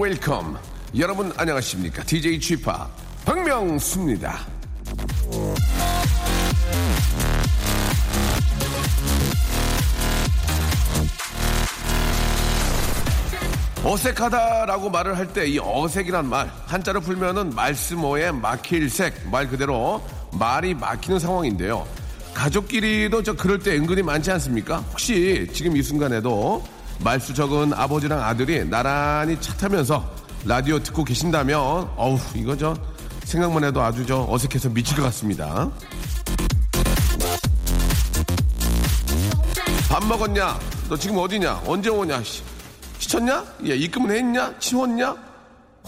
Welcome 여러분 안녕하십니까 DJ G-Park 박명수입니다 어색하다라고 말을 할 때 이 어색이란 말 한자로 풀면은 말씀어에 막힐 색 말 그대로 말이 막히는 상황인데요 가족끼리도 저 그럴 때 은근히 많지 않습니까 혹시 지금 이 순간에도 말수 적은 아버지랑 아들이 나란히 차 타면서 라디오 듣고 계신다면 어우 이거 저 생각만 해도 아주 저 어색해서 미칠 것 같습니다. 밥 먹었냐? 너 지금 어디냐? 언제 오냐? 씨, 시쳤냐? 예, 입금은 했냐? 치웠냐?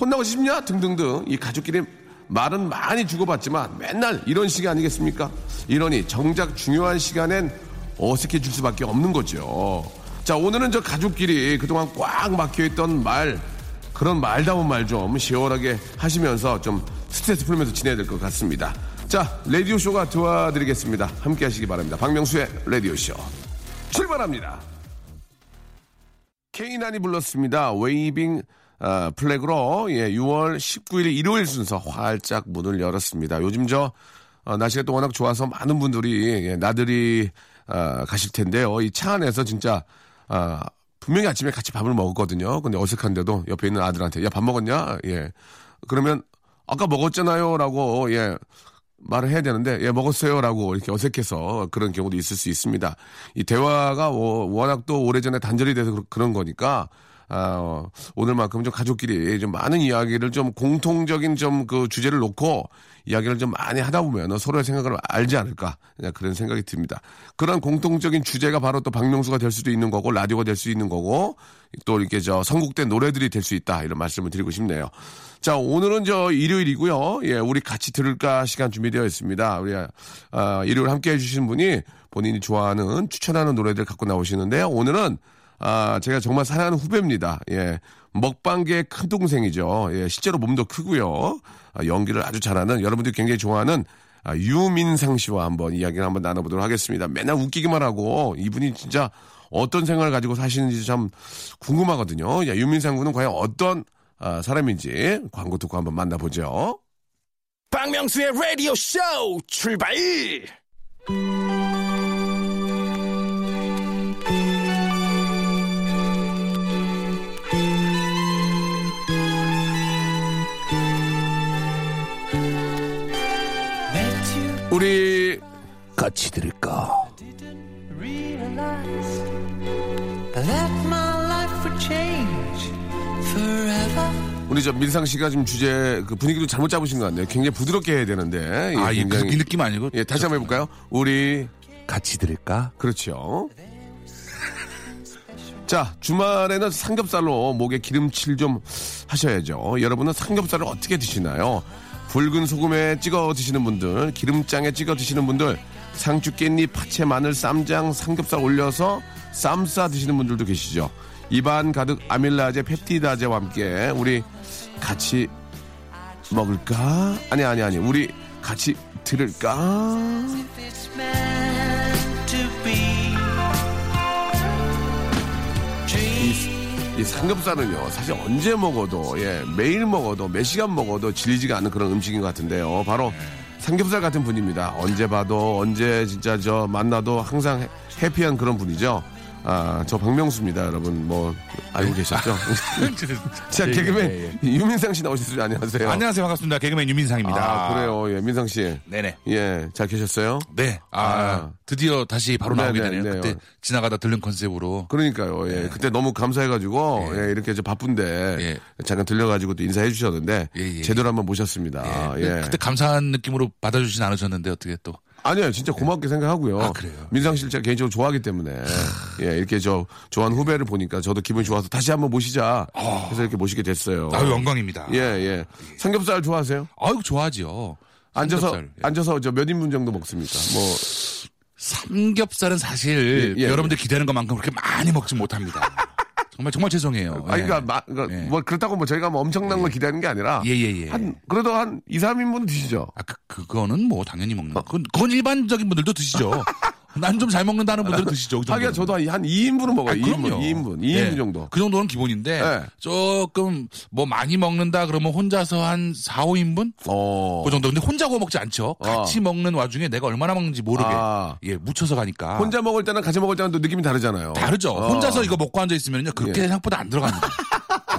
혼나고 싶냐? 등등등 이 가족끼리 말은 많이 주고받지만 맨날 이런 시기 아니겠습니까? 이러니 정작 중요한 시간엔 어색해질 수밖에 없는 거죠. 자, 오늘은 저 가족끼리 그동안 꽉 막혀있던 말, 그런 말다운 말 좀 시원하게 하시면서 좀 스트레스 풀면서 지내야 될 것 같습니다. 자, 라디오쇼가 도와드리겠습니다. 함께 하시기 바랍니다. 박명수의 라디오쇼. 출발합니다. K'naan이 불렀습니다. Wavin' 아, Flag로 예, 6월 19일 일요일 순서 활짝 문을 열었습니다. 요즘 저 어, 날씨가 또 워낙 좋아서 많은 분들이 예, 나들이 아, 가실 텐데요. 이 차 안에서 진짜 아, 분명히 아침에 같이 밥을 먹었거든요. 근데 어색한데도 옆에 있는 아들한테 야 밥 먹었냐? 예. 그러면 아까 먹었잖아요라고 예. 말을 해야 되는데 예 먹었어요라고 이렇게 어색해서 그런 경우도 있을 수 있습니다. 이 대화가 워- 워낙 또 오래전에 단절이 돼서 그런 거니까 아, 어, 오늘만큼 좀 가족끼리 좀 많은 이야기를 좀 공통적인 좀 그 주제를 놓고 이야기를 좀 많이 하다 보면 서로의 생각을 알지 않을까 그냥 그런 생각이 듭니다. 그런 공통적인 주제가 바로 또 박명수가 될 수도 있는 거고 라디오가 될 수 있는 거고 또 이렇게 저 선곡된 노래들이 될 수 있다 이런 말씀을 드리고 싶네요. 자 오늘은 저 일요일이고요. 예 우리 같이 들을까 시간 준비되어 있습니다. 우리 아, 일요일 함께 해주신 분이 본인이 좋아하는 추천하는 노래들 갖고 나오시는데요. 오늘은 아, 제가 정말 사랑하는 후배입니다. 예. 먹방계의 큰 동생이죠. 예, 실제로 몸도 크고요. 아, 연기를 아주 잘하는 여러분들이 굉장히 좋아하는 아, 유민상 씨와 한번 이야기를 한번 나눠보도록 하겠습니다. 맨날 웃기기만 하고 이분이 진짜 어떤 생각을 가지고 사시는지 참 궁금하거든요. 야, 유민상 군은 과연 어떤 아, 사람인지 광고 듣고 한번 만나보죠. 박명수의 라디오 쇼 출발! 우리 같이 들을 우리 저 민상 씨가 지금 주제 그 분위기도 잘못 잡으신 것 같네요. 굉장히 부드럽게 해야 되는데. 예, 아, 이, 그, 굉장히- 이 느낌 아니고. 예, 다시 한번 해볼까요? 우리 같이 들을까? 그렇죠. 자, 주말에는 삼겹살로 목에 기름칠 좀 하셔야죠. 여러분은 삼겹살을 어떻게 드시나요? 붉은 소금에 찍어 드시는 분들, 기름장에 찍어 드시는 분들, 상추, 깻잎, 파채, 마늘, 쌈장, 삼겹살 올려서 쌈 싸 드시는 분들도 계시죠. 입안 가득 아밀라제, 펩티다제와 함께 우리 같이 먹을까? 아니, 아니, 아니. 우리 같이 들을까? 이, 이 삼겹살은요 사실 언제 먹어도 예 매일 먹어도 몇 시간 먹어도 질리지가 않는 그런 음식인 것 같은데요 바로 삼겹살 같은 분입니다 언제 봐도 언제 진짜 저 만나도 항상 해- 해피한 그런 분이죠 아, 저 박명수입니다, 여러분. 뭐, 알고 계셨죠? 자, 예, 개그맨 예, 예. 유민상 씨 나오셨어요. 안녕하세요. 안녕하세요. 반갑습니다. 개그맨 유민상입니다. 아, 그래요. 예, 민상 씨. 네네. 예, 잘 계셨어요? 네. 아, 아. 드디어 다시 바로 네, 나오게 네, 되네요. 네. 그때 지나가다 들른 컨셉으로. 그러니까요. 예. 그때 너무 감사해가지고, 예, 이렇게 저 바쁜데, 예. 잠깐 들려가지고 또 인사해 주셨는데, 예, 예. 제대로 한번 모셨습니다. 예. 예. 그때 감사한 느낌으로 받아주진 않으셨는데 어떻게 또. 아니요, 진짜 고맙게 생각하고요. 아, 그래요? 민상 씨를 제가 개인적으로 좋아하기 때문에, 예, 이렇게 저, 좋아하는 후배를 보니까 저도 기분이 좋아서 다시 한번 모시자. 해서 이렇게 모시게 됐어요. 아유, 영광입니다. 예, 예. 삼겹살 좋아하세요? 아유, 좋아하죠. 앉아서, 삼겹살. 예. 앉아서 저 몇 인분 정도 먹습니까? 뭐, 삼겹살은 사실 예, 예, 여러분들 기대하는 것만큼 그렇게 많이 먹지 못합니다. 정말 정말 죄송해요. 예. 그러니까, 마- 그러니까 예. 뭐, 그렇다고 뭐 저희가 뭐 엄청난 걸 기대하는 게 아니라, 예, 예, 예. 한, 그래도 한 2, 3인분 드시죠? 아, 그, 그거는 뭐 당연히 먹는. 그건, 그건 일반적인 분들도 드시죠. 난 좀 잘 먹는다는 분들은 드시죠. 그 하기야 정도는. 저도 한, 한 2인분은 먹어요. 아, 2인분, 그럼요. 2인분, 2인분 예. 정도. 그 정도는 기본인데 예. 조금 뭐 많이 먹는다 그러면 혼자서 한 4, 5인분? 어. 그 정도. 근데 혼자 구워 먹지 않죠. 같이 먹는 와중에 내가 얼마나 먹는지 모르게 아. 예, 묻혀서 가니까. 혼자 먹을 때는 같이 먹을 때는 또 느낌이 다르잖아요. 다르죠. 어. 혼자서 이거 먹고 앉아 있으면요. 그렇게 예. 생각보다 안 들어갑니다.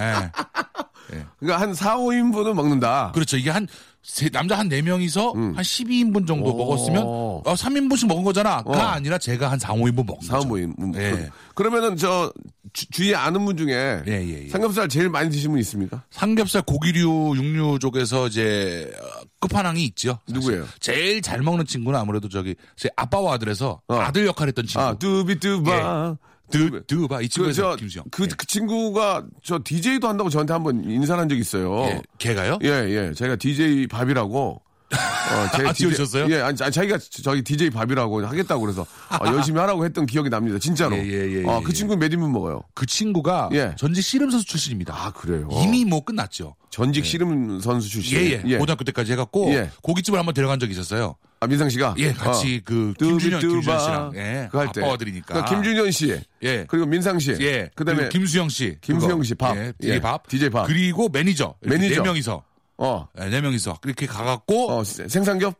예. 그러니까 한 4, 5인분은 먹는다. 그렇죠. 이게 한 세- 남자 한 4명이서 한 12인분 정도 오. 먹었으면 어, 3인분씩 먹은 거잖아. 어. 가 아니라 제가 한 4, 5인분 먹는 4, 거죠. 5인분. 예. 그러면은 저 주, 주위에 아는 분 중에 예, 예, 예. 삼겹살 제일 많이 드신 분 있습니까? 삼겹살 고기류 육류 쪽에서 이제 어, 끝판왕이 있죠. 사실. 누구예요? 제일 잘 먹는 친구는 아무래도 저기 제 아빠와 아들에서 어. 아들 역할했던 친구. 아, 뚜비뚜바. 드, 드바 이 그, 친구에서 저, 김수영. 그, 그 친구가 저 DJ도 한다고 저한테 한번 인사를 한 적이 있어요. 예. 걔가요? 예, 예. 제가 DJ 밥이라고. 어, 제 아, 지어주셨어요? 예, 아니, 자기가 저기 DJ 밥이라고 하겠다고 그래서 어, 열심히 하라고 했던 기억이 납니다. 진짜로. 예, 예, 예, 어, 예, 그 친구는 몇 인분 먹어요? 그 친구가 예. 전직 씨름 선수 출신입니다. 아, 그래요? 이미 뭐 끝났죠. 전직 씨름 선수 출신. 예, 예. 고등학교 때까지 해갖고 예. 고깃집을 한번 데려간 적이 있었어요. 아, 민상 씨가? 예, 같이 그 김준현, 김준현 씨랑 예, 그할 때. 아빠가 들이니까. 그러니까 김준현 씨. 예. 그리고 민상 씨. 예. 그다음에 김수영 씨. 김수영. 씨, 밥. 예, 예, DJ 밥. DJ 밥. 그리고 매니저. 매니저. 네 명이서. 어, 예, 네 명이서. 이렇게 가갖고. 어, 세- 생삼겹?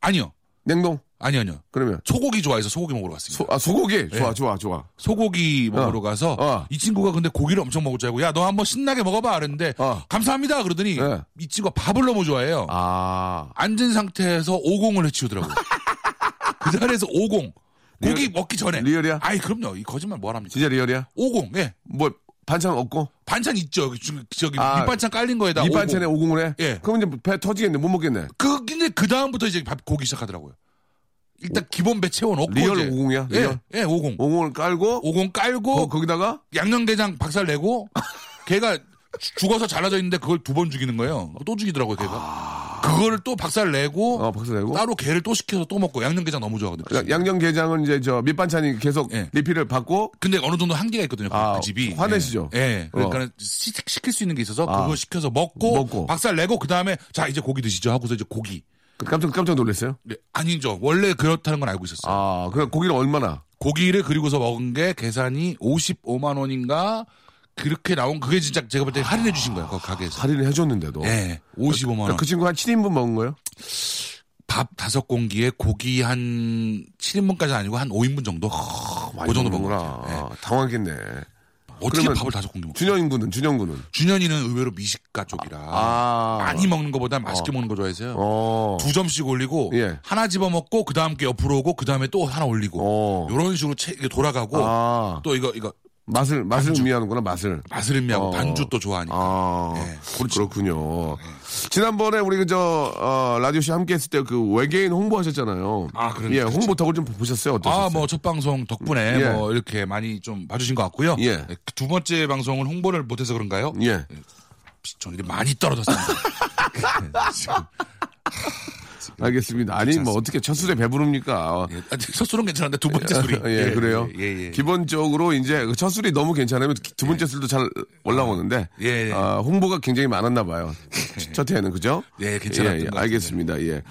아니요. 냉동? 아니요, 아니요. 그러면 소고기 좋아해서 소고기 먹으러 갔습니다. 소, 아, 소고기? 좋아, 예. 좋아, 좋아. 소고기 먹으러 어. 가서 어. 이 친구가 근데 고기를 엄청 먹을 줄 알고 야 너 한번 신나게 먹어봐 그랬는데 어. 감사합니다 그러더니 예. 이 친구가 밥을 너무 좋아해요. 아. 앉은 상태에서 오공을 해치우더라고요. 그 자리에서 오공. 고기 real- 먹기 전에. real이야? 아이 그럼요. 이 거짓말 뭐합니까? 진짜 real이야? 오공. 예. 뭐, 반찬 없고? 반찬 있죠. 그 중- 저기 아, 밑반찬 깔린 거에다 밑반찬에 오공. 오공을 해? 예. 그럼 이제 배 터지겠네. 못 먹겠네. 그 근데 그 다음부터 이제 밥 고기 시작하더라고요. 일단 기본 배 채워놓고 real 이제- 오공이야? 예, real? 예, 오공. 오공을 깔고, 오공 깔고 어, 거기다가 양념게장 박살 내고 걔가 주- 죽어서 잘라져 있는데 그걸 두 번 죽이는 거예요. 또 죽이더라고요, 걔가. 그거를 또 박살 내고 어, 박살 내고? 따로 걔를 또 시켜서 또 먹고 양념게장 너무 좋아하거든요. 야- 양념게장은 이제 저 밑반찬이 계속 예. 리필을 받고 근데 어느 정도 한계가 있거든요. 그, 아, 그 집이. 화내시죠? 예. 예. 그러니까 어. 는 시킬 수 있는 게 있어서 아. 그거 시켜서 먹고, 먹고. 박살 내고 그 다음에 자 이제 고기 드시죠 하고서 이제 고기. 깜짝 깜짝 놀랐어요. 네, 아니죠. 원래 그렇다는 건 알고 있었어요. 아, 그 고기를 얼마나? 고기를 그리고서 먹은 게 계산이 55만 원인가 그렇게 나온 그게 진짜 제가 볼 때 할인해 주신 거예요. 그 가게에서. 할인을 해줬는데도. 예. 55만 원. 그 친구 한 7인분 먹은 거예요? 밥 다섯 공기에 고기 한 7인분까지 아니고 한 5인분 정도. 그 정도 먹은 같아요. 예. 당황했겠네. 어떻게 밥을 다섯 공기 먹어? 준영인 군은, 준영 군은. 준현이는 의외로 미식가 쪽이라 아. 많이 먹는 것보다 맛있게 먹는 거 좋아해서요. 어. 두 점씩 올리고 예. 하나 집어 먹고 그 다음 게 옆으로 오고 그 다음에 또 하나 올리고 어. 이런 식으로 채, 돌아가고 아. 또 이거 이거 맛을, 맛을 반주. 의미하는구나, 맛을. 맛을 의미하고 어. 반주 또 좋아하니까. 아, 예, 그런 그렇군요. 지난번에 우리 그 저, 어, 라디오쇼 함께 했을 때 그 외계인 홍보하셨잖아요. 아, 그런- 예, 그렇죠. 홍보 덕을 좀 보셨어요? 어떠셨어요? 아, 뭐, 첫 방송 덕분에 예. 뭐, 이렇게 많이 좀 봐주신 것 같고요. 예. 두 번째 방송은 홍보를 못해서 그런가요? 예. 시청률이 많이 떨어졌습니다. 지금, 알겠습니다. 아니, 뭐, 어떻게 첫 술에 배부릅니까? 예. 아, 첫 술은 괜찮은데 두 번째 술이. 예, 그래요. 예, 예. 기본적으로 이제 그첫 술이 너무 괜찮으면 두 번째 술도 잘 올라오는데 예, 예. 아, 홍보가 굉장히 많았나 봐요. 첫 해에는 그죠? 예, 괜찮았던 예, 예. 알겠습니다. 예.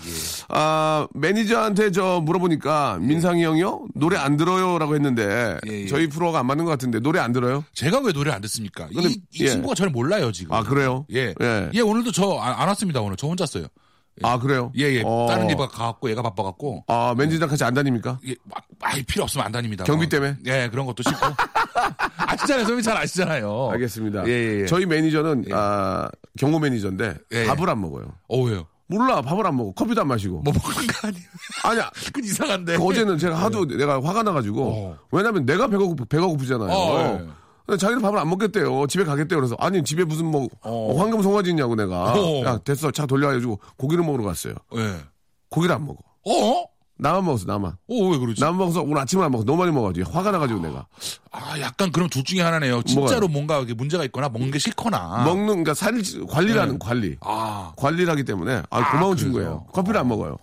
아, 매니저한테 저 물어보니까 민상이 형이요? 노래 안 들어요라고 했는데 예, 예. 저희 프로가 안 맞는 것 같은데 노래 안 들어요? 제가 왜 노래 안 듣습니까? 근데, 이, 이 예. 친구가 저를 몰라요, 지금. 아, 그래요? 예. 예. 예, 오늘도 저 안 왔습니다, 오늘. 저 혼자 써요. 아, 그래요? 예, 예. 어. 다른 집 가갖고 얘가 바빠갖고. 아, 매니저랑 같이 안 다닙니까? 예, 막, 아이, 필요 없으면 안 다닙니다. 경비 뭐. 때문에? 예, 그런 것도 싫고. 아시잖아요. 선생님 잘 아시잖아요. 알겠습니다. 예, 예, 예. 저희 매니저는, 아, 경호 매니저인데, 예, 예. 밥을 안 먹어요. 어, 왜요? 몰라, 밥을 안 먹어. 커피도 안 마시고. 뭐 먹는 거 아니에요? 아니야. 그건 이상한데. 그 어제는 제가 하도 내가 화가 나가지고, 어. 왜냐면 내가 배가, 고프, 배가 고프잖아요. 어, 예. 자기는 밥을 안 먹겠대요. 집에 가겠대요. 그래서, 아니, 집에 무슨 뭐, 어. 황금 송아지 있냐고 내가. 어. 야, 됐어. 차 돌려가지고 고기를 먹으러 갔어요. 예. 고기를 안 먹어. 어? 나만 먹었어, 나만. 어, 왜 그러지? 나만 먹어서 오늘 아침을 안 먹어. 너무 많이 먹어가지고 화가 나가지고 내가. 아, 약간 그럼 둘 중에 하나네요. 진짜로 뭔가 이렇게 문제가 있거나 먹는 게 싫거나. 먹는, 그러니까 살, 관리라는 네. 관리. 아. 관리를 하기 때문에 아, 고마운 그래서? 친구예요. 커피를 안 먹어요.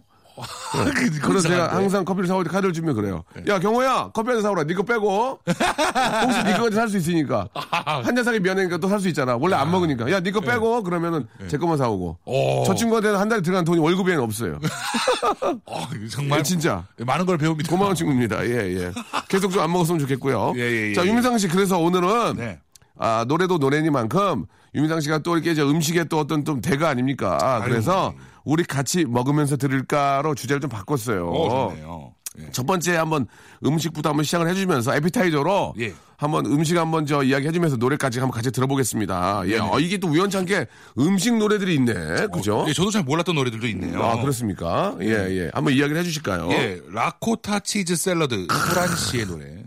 그- 그래서 제가. 항상 커피를 사올 때 카드를 주면 그래요. 야 경호야 커피 한 잔 사오라. 네거 빼고 혹시 네 거까지 살수 있으니까 한 잔 사기 미안하니까 또 살 수 있잖아. 원래 안 먹으니까 야네거 빼고 그러면은 제 것만 사오고. 어. 저 친구한테는 한 달에 들어간 돈이 월급에는 없어요. 어, 정말 예, 진짜 많은 걸 배웁니다. 고마운 친구입니다. 예 예. 계속 좀 안 먹었으면 좋겠고요. 예, 예, 예, 자 예. 유민상 씨 그래서 오늘은 네. 아, 노래도 노래니만큼 유민상 씨가 또 이렇게 저 음식에 또 어떤 좀 대가 아닙니까? 그래서 우리 같이 먹으면서 들을까로 주제를 좀 바꿨어요. 어, 좋네요. 예. 첫 번째 한번 음식부터 한번 시작을 해주면서 에피타이저로 예. 한번 음식 한번 저 이야기 해주면서 노래까지 한번 같이 들어보겠습니다. 예, 어, 이게 또 우연찮게 음식 노래들이 있네. 그죠? 예, 저도 잘 몰랐던 노래들도 있네요. 아, 그렇습니까? 예, 예. 한번 이야기를 해주실까요? 예, 라코타 치즈 샐러드 프란시의 노래.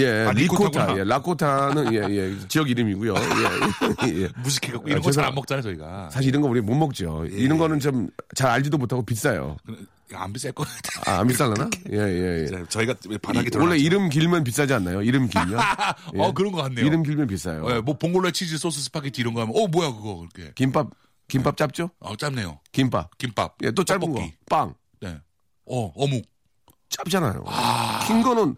예, 아, 리코타. 예, 리코타는 예, 예, 지역 이름이고요. 예, 예. 무식해갖고 아, 이런 거잘 죄송- 안 먹잖아요 저희가. 사실 이런 거 우리 못 먹죠. 이런 거는 좀 잘 알지도 못하고 비싸요. 안 비쌀 것 같아요. 아, 안 비쌀라나? 예, 예, 예. 저희가 바닥에 이- 들어. 원래 이름 길면 비싸지 않나요? 이름 길면? 예. 어 그런 거 같네요. 이름 길면 비싸요. 예, 뭐 봉골레 치즈 소스 스파게티 이런 거 하면 어 뭐야 그거 그렇게. 김밥, 김밥 짧죠? 어 짧네요. 김밥. 김밥. 예, 또 짧은 떡볶이. 거. 빵. 네. 어 어묵. 짧잖아요. 긴 거는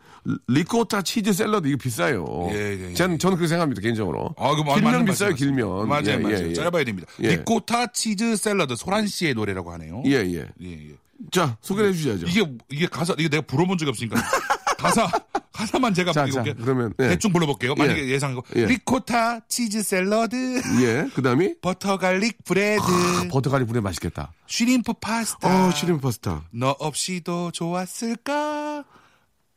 리코타 치즈 샐러드 이거 비싸요. 예, 예, 예. 전, 저는 그렇게 생각합니다, 개인적으로. 아, 그 길면 비싸요, 말씀, 길면. 맞아요, 예, 맞아요. 예, 예. 짧아야 됩니다. 예. 리코타 치즈 샐러드 소란 씨의 노래라고 하네요. 예, 예. 예, 예. 자, 소개해 주셔야죠. 이게 이게 가사 이게 내가 불러본 적이 없으니까 가사 가사만 제가 자, 자, 그러면, 예. 대충 불러볼게요. 만약에 예. 거 예. 리코타 치즈 샐러드 예, 그 다음이 butter garlic bread butter garlic bread 맛있겠다. shrimp 파스타 어, shrimp 파스타. 너 없이도 좋았을까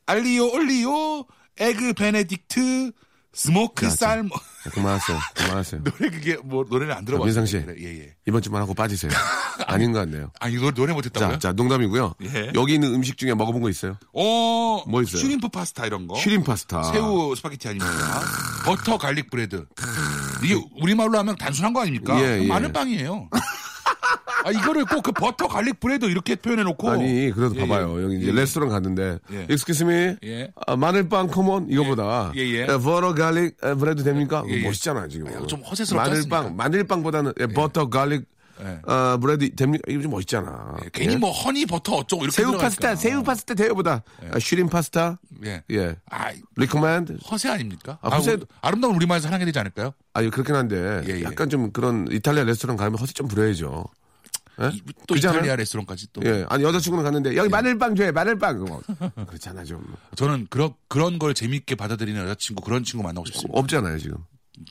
알리오 올리오 egg benedict smoke. salmon 자, 그만하세요. 그만하세요. 노래 그게 뭐 노래를 안 들어봤어요. 민상 씨. 예예. 이번 주만 하고 빠지세요. 아닌 것 같네요. 아 이거 노래 못했다고요? 자, 자, 농담이고요. 예. 여기 있는 음식 중에 먹어본 거 있어요? 어, 뭐 있어요? shrimp 파스타 이런 거. shrimp 파스타. 새우 스파게티 아닙니까? butter garlic bread. 이게 우리말로 하면 단순한 거 아닙니까? 예, 예. 마늘빵이에요. 아, 이거를 꼭 그 butter garlic bread 이렇게 표현해 놓고. 아니, 그래도 예, 봐봐요. 예. 여기 이제 예. 레스토랑 갔는데, 예. excuse me, 예. 아, 마늘빵 come on 이거보다, 예, 예. butter garlic bread 됩니까? 예, 예. 멋있잖아 지금. 아, 좀 허세스럽지 마늘빵? 마늘빵보다는 예, butter garlic 예. 어, bread 됩니까? 이거 좀 멋있잖아. 예, 괜히 예? 뭐 honey butter 어쩌고 이렇게 새우 들어가니까. 파스타, 새우 파스타 돼요보다 아, shrimp 파스타, 예. 예, 아, recommend. 허세 아닙니까? 아, 허세- 아, 름다운 우리말에서 게 되지 않을까요? 아니 그렇긴 한데 예, 예. 약간 좀 그런 이탈리아 레스토랑 가면 허세 좀 부려야죠. 예? 이- 또 그렇잖아요? 이탈리아 레스토랑까지 또. 예, 아니 여자친구는 갔는데 여기 마늘빵 줘요, 마늘빵. 그거. 그렇잖아 좀 저는 그런 그런 걸 재밌게 받아들이는 여자친구 그런 친구 만나고 싶습니다. 없잖아요 지금.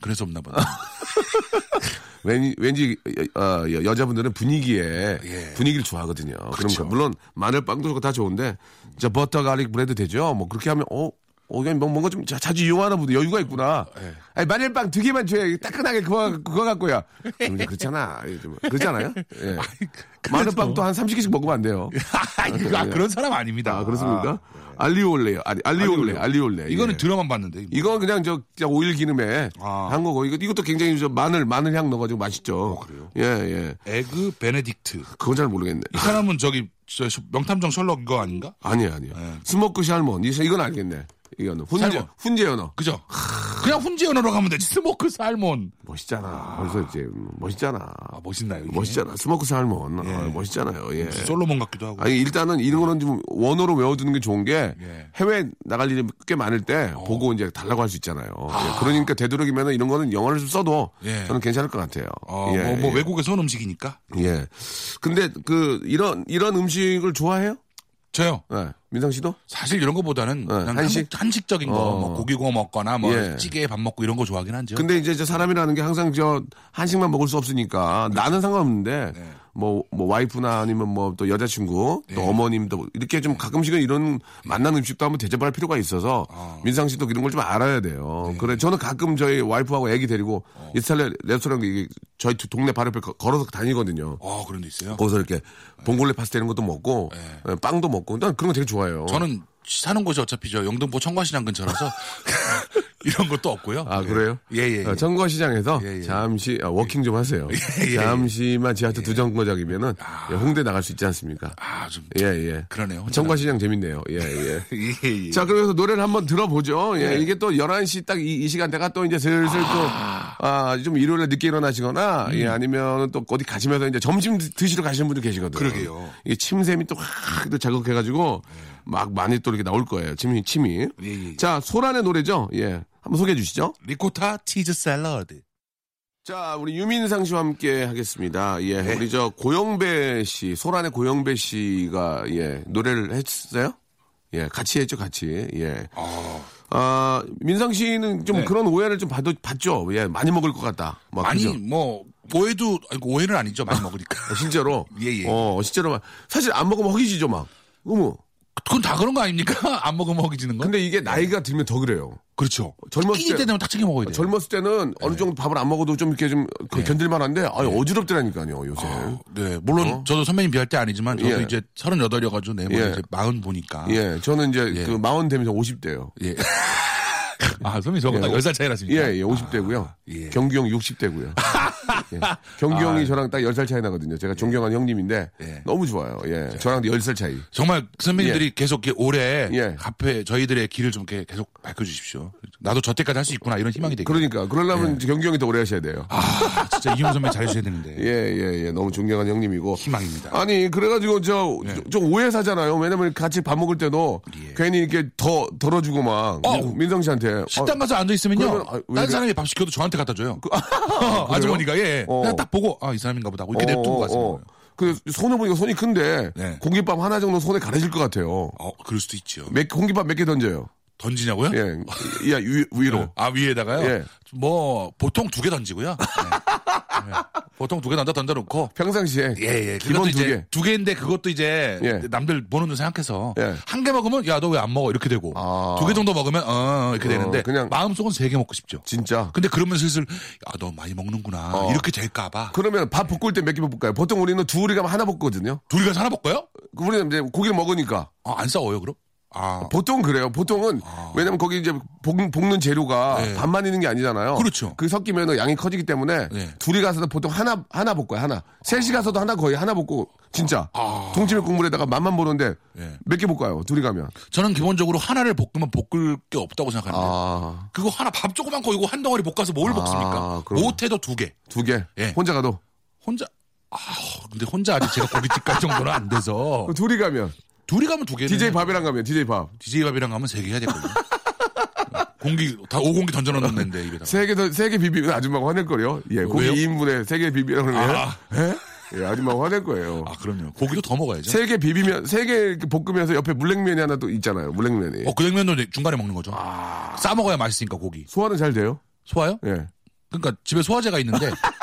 그래서 없나 보다. 왠지, 왠지 어, 여- 여자분들은 분위기에 예. 분위기를 좋아하거든요. 그렇죠. 그러니까 물론 마늘빵도 좋고 다 좋은데 저 butter garlic bread 되죠. 뭐 그렇게 하면 어. 어, 그냥 뭐- 뭔가 좀 자- 자주 이용하나 보다. 여유가 있구나. 예. 아니, 마늘빵 두 개만 줘야 따끈하게 그거, 그거 갖고야. 이제 그렇잖아. 그렇잖아요? 예. 마늘빵도 한 30개씩 먹으면 안 돼요. 아, 이거 아, 그런 사람 아닙니다. 아, 그렇습니까? 알리올레요. 아니, 알리올레, 알리올레. 이거는 예. 들어만 봤는데. 이건 그냥 저, 저 오일 기름에 아. 한 거고, 이거, 이것도 굉장히 저 마늘, 마늘 향 넣어가지고 맛있죠. 그래요? 예, 예. egg benedict. 그건 잘 모르겠네. 이 사람은 저기 저 명탐정 셜록 이거 아닌가? 아니야, 아니야. 예. smoke salmon. 이- 이건 알겠네. 이거는. 훈제, salmon. 훈제 연어. 그죠? 그냥 훈제 연어로 가면 되지. smoke salmon. 멋있잖아. 벌써 이제, 음, 멋있잖아. 아, 멋있나요? 이게? 멋있잖아. smoke salmon. 예. 어, 멋있잖아요. 예. 솔로몬 같기도 하고. 아니, 일단은 이런 거는 좀 원어로 외워두는 게 좋은 게 예. 해외 나갈 일이 꽤 많을 때 보고 이제 달라고 할 수 있잖아요. 예, 그러니까 되도록이면 이런 거는 영어를 좀 써도 예. 저는 괜찮을 것 같아요. 어, 예, 뭐, 뭐 예. 외국에서 온 음식이니까. 예. 근데 그 이런 이런 음식을 좋아해요? 저요. 예. 민상 씨도? 사실 이런 거보다는 그냥 한식? 한식? 적인 거 어. 뭐 고기 구워 먹거나 뭐 예. 찌개에 밥 먹고 이런 거 좋아하긴 하죠. 근데 이제 저 사람이라는 게 항상 저 한식만 먹을 수 없으니까 나는 상관없는데 뭐, 뭐 와이프나 아니면 뭐 또 여자친구 또 어머님도 이렇게 좀 가끔씩은 이런 만나는 음식도 한번 대접할 필요가 있어서 민상 씨도 이런 걸 좀 알아야 돼요. 그래 저는 가끔 저희 와이프하고 애기 데리고 이탈리아 레스토랑 저희 동네 바로 옆에 거- 걸어서 다니거든요. 어 그런 데 있어요. 거기서 이렇게 봉골레 파스타 이런 것도 먹고 예, 빵도 먹고 난 그런 거 되게 좋아해요. 저는 사는 곳이 어차피 저 영등포 청과시장 근처라서 이런 것도 없고요. 아 그래요? 예, 예, 예. 어, 청과시장에서 예, 예. 잠시 아, 워킹 좀 하세요. 예, 예. 잠시만 지하철 두 정거장이면은 예, 홍대 나갈 수 있지 않습니까? 아, 좀 예 예. 그러네요. 혼자 청과시장 재밌네요. 예 예. 예, 예. 자, 그래서 노래를 한번 들어보죠. 예, 이게 또 11시 딱 이 시간대가 또 이제 슬슬 또, 아, 좀 일요일에 늦게 일어나시거나, 예, 아니면 또 어디 가시면서 이제 점심 드- 드시러 가시는 분들 계시거든요. 그러게요. 이게 침샘이 또확또 자극해가지고, 막 많이 또 이렇게 나올 거예요. 침이, 침이. 예, 예. 자, 소란의 노래죠. 예. 한번 소개해 주시죠. 리코타 치즈 샐러드. 자, 우리 유민상 씨와 함께 하겠습니다. 예, 네. 우리 저 고영배 씨, 소란의 고영배 씨가 예 노래를 했어요? 예, 같이 했죠, 같이. 예. 아, 민상 씨는 좀 네. 그런 오해를 좀 받, 받죠. 예, 많이 먹을 것 같다. 막 아니 그죠? 뭐 오해도 아니, 오해는 아니죠. 많이 먹으니까. 어, 실제로. 예, 예. 어, 실제로 막 사실 안 먹으면 허기지죠, 막. 어머. 그건 다 그런 거 아닙니까? 안 먹으면 허기지는 거. 근데 이게 나이가 들면 더 그래요. 그렇죠. 젊었을 때- 때 되면 딱 챙겨 먹어야 돼요. 젊었을 때는 어느 정도 밥을 안 먹어도 좀 이렇게 좀그 견딜만 한데, 아니, 어지럽더라니까요, 요새. 네, 물론 저도 선배님 비할 때 아니지만 저도 어? 예. 이제 서른 여덟이어가지고 내일 예. 이제 마흔 보니까. 예, 저는 이제 예. 그 마흔 되면서 50대요. 예. 아, 선배님 저보다 예. 10살 차이 났습니까? 예, 예, 50대고요. 예. 경규 형 60대고요. 예. 경규 형이 저랑 딱 10살 차이 나거든요. 제가 존경하는 형님인데 예. 너무 좋아요. 예. 저랑 10살 차이. 정말 선배님들이 계속 이렇게 올해 예. 앞에 저희들의 길을 좀 계속 밝혀 주십시오. 나도 저 때까지 할 수 있구나 이런 희망이 되게. 그러니까 그러려면 경규 형이 더 오래 하셔야 돼요. 아, 진짜 이용 선배 잘해 주셔야 되는데. 예, 예, 예. 너무 존경하는 형님이고. 희망입니다. 아니, 그래 가지고 저, 예. 좀 오해 사잖아요. 왜냐면 같이 밥 먹을 때도 괜히 이렇게 더, 덜어주고 막. 어. 민- 민성 씨한테. 식당 어, 가서 앉아 있으면요. 그러면, 아, 왜 다른? 사람이 밥 시켜도 저한테 갖다 줘요. 아, 주머니가 예. 어. 그냥 딱 보고 아 이 사람인가 보다. 하고 이렇게 어, 냅두고 어, 가세요. 어. 그 손을 보니까 손이 큰데 네. 공깃밥 하나 정도 손에 가려질 것 같아요. 어, 그럴 수도 있죠. 몇, 공깃밥 몇 개 던져요? 던지냐고요? 예, 야 위, 위로. 아 위에다가요? 예. 뭐 보통 두 개 던지고요. 네. 네. 보통 두 개 던져 던져놓고 평상시에 예, 예. 기본 두 개. 두 개인데 그것도 이제 예. 남들 보는 눈 생각해서 예. 한 개 먹으면 야 너 왜 안 먹어 이렇게 되고 아. 두개 정도 먹으면 어 이렇게 어, 되는데 그냥- 마음속은 세 개 먹고 싶죠. 진짜. 근데 그러면 슬슬 야 너 많이 먹는구나 어. 이렇게 될까봐 그러면 밥 볶을 때 몇 개 볶을까요? 보통 우리는 둘이 가면 하나 볶거든요. 둘이 가서 하나 먹어요? 우리는 이제 고기를 먹으니까. 아, 안 싸워요 그럼? 아 보통 그래요. 보통은 왜냐면 거기 이제 볶, 는 재료가 네. 반만 있는 게 아니잖아요. 그렇죠. 그 섞이면 양이 커지기 때문에 네. 둘이 가서도 보통 하나 하나 볶아요. 하나. 셋이 가서도 하나 거의 하나 볶고 진짜 동치미 국물에다가 맛만 보는데 아. 네. 몇개 볶아요. 둘이 가면. 저는 기본적으로 하나를 볶으면 볶을 게 없다고 생각하는데 아, 그거 하나 밥 조그만 거 이거 한 덩어리 볶아서 뭘 아, 볶습니까? 못해도 두 개. 두 개. 예. 혼자 가도. 혼자 아 근데 혼자 아직 제가 고깃집 갈 정도는 안 돼서 둘이 가면 둘이 가면 두 개는 DJ 밥이랑 가면 DJ 밥. DJ 밥이랑 가면 세 개 해야 되거든요. 공기 다 오공기 던져놓는데 입에다가. 세개 더, 세개 비비면 아줌마가 화낼 거요. 예, 고기 왜요? 2인분에 세 개 비비라고 그러면. 아. 예? 예, 아줌마가 화낼 거예요. 아 그럼요. 고기도 더 먹어야죠. 세 개 비비면, 세 개 볶으면서 옆에 물냉면이 하나 또 있잖아요. 물냉면이. 어, 그 냉면도 중간에 먹는 거죠. 싸 먹어야 맛있으니까 고기. 소화는 잘 돼요? 소화요? 예. 그러니까 집에 소화제가 있는데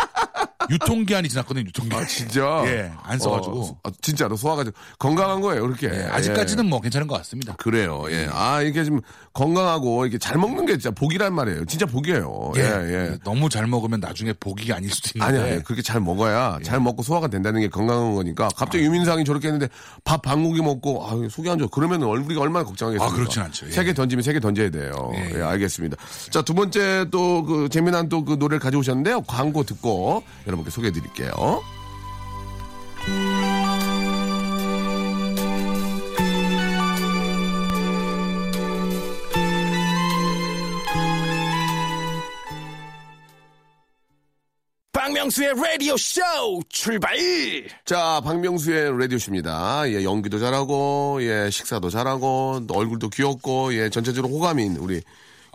유통기한이 지났거든요. 유통기한. 진짜? 예, 안 써가지고. 어, 아, 진짜로 소화가 좀 건강한 거예요, 그렇게. 예, 아직까지는 뭐 괜찮은 것 같습니다. 그래요, 예. 아, 이게 좀 건강하고 이렇게 잘 먹는 게 진짜 복이란 말이에요. 진짜 복이에요. 예, 예. 너무 잘 먹으면 나중에 복이 아닐 수도 있는데. 아니, 아니, 그렇게 잘 먹어야 예. 잘 먹고 소화가 된다는 게 건강한 거니까 갑자기 유민상이 저렇게 했는데 밥 반 고기 먹고 아, 속이 안 좋아. 그러면 얼굴이 얼마나 걱정하겠습니까? 아, 그렇진 않죠. 예. 세개 던지면 세 개 던져야 돼요. 예, 예, 알겠습니다. 자, 두 번째 또 그 재미난 또 그 노래를 가져오셨는데요. 광고 듣고 여러분께 소개해 드릴게요. 박명수의 라디오 쇼 출발! 자, 박명수의 라디오십니다. 예, 연기도 잘하고, 예, 식사도 잘하고, 또 얼굴도 귀엽고, 예, 전체적으로 호감인 우리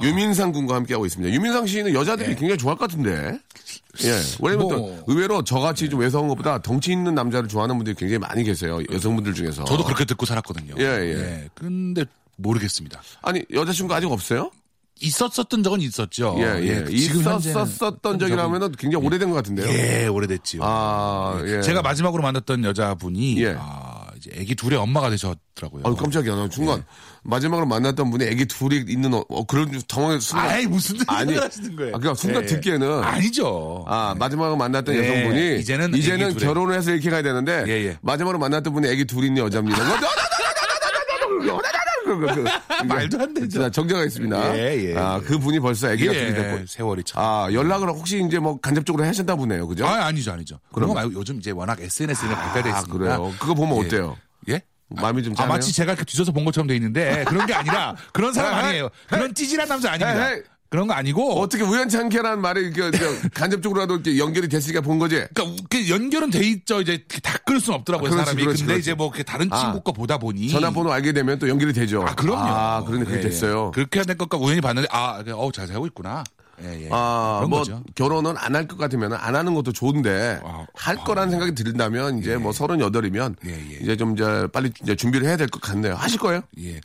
유민상 군과 함께하고 있습니다. 유민상 씨는 여자들이 굉장히 좋아할 것 같은데. 예. 왜냐면 뭐. 또 의외로 저같이 좀 외성한 것보다 덩치 있는 남자를 좋아하는 분들이 굉장히 많이 계세요. 여성분들 중에서. 저도 그렇게 듣고 살았거든요. 예, 예. 근데 모르겠습니다. 아니, 여자친구 아직 없어요? 있었었던 적은 있었죠. 예, 예. 현재는 있었었던 적이라면은 굉장히 오래된 것 같은데요. 예, 오래됐지요. 아, 예. 제가 마지막으로 만났던 여자분이 예. 아, 이제 아기 둘의 엄마가 되셨더라고요. 아 깜짝이야. 나 순간 마지막으로 만났던 분이 애기 둘이 있는 어, 어, 그런 당황해 순간 아이 무슨 아니, 하시는 거예요? 아, 그러니까 순간 예. 듣기에는 아니죠. 아, 마지막으로 만났던 예, 여성분이 이제는 이제는. 결혼을 해서 이렇게 가야 되는데 예, 예. 마지막으로 만났던 분이 애기 둘 있는 여자입니다. 말도 안 되죠. 정정하 있습니다. 예, 예, 아, 예. 그 분이 벌써 애기가 예, 됐고. 세월이 참. 아, 연락을 혹시 이제 뭐 간접적으로 하셨나 보네요. 그죠? 아, 아니죠, 아니죠. 그런 거 말고 요즘 이제 워낙 SNS에 발달돼 아, 있습니다. 그래요. 그거 보면 예. 어때요? 예? 마음이 좀 아, 짠해요? 마치 제가 이렇게 뒤져서 본 것처럼 돼 있는데 그런 게 아니라 그런 사람 아니에요. 그런 찌질한 남자 아닙니다. 그런 거 아니고 어떻게 우연찮게라는 말이 이렇게 저 간접적으로라도 이렇게 연결이 됐으니까 본 거지? 그러니까 그 연결은 돼 있죠. 이제 다 끌 수는 없더라고요, 아, 그렇지, 사람이. 그렇지, 근데 그렇지. 이제 뭐 다른 아. 친구 거 보다 보니 전화번호 알게 되면 또 연결이 되죠. 아, 그럼요. 아, 그런데 그게 예, 예. 됐어요. 그렇게 해야 될 것과 우연히 봤는데 아, 어, 잘 살고 있구나. 예, 예. 아, 뭐 거죠. 결혼은 안 할 것 같으면 안 하는 것도 좋은데 아, 할 거라는 생각이 든다면 이제 뭐 서른여덟이면 예, 예. 이제 좀 이제 빨리 이제 준비를 해야 될 것 같네요. 하실 거예요? 예.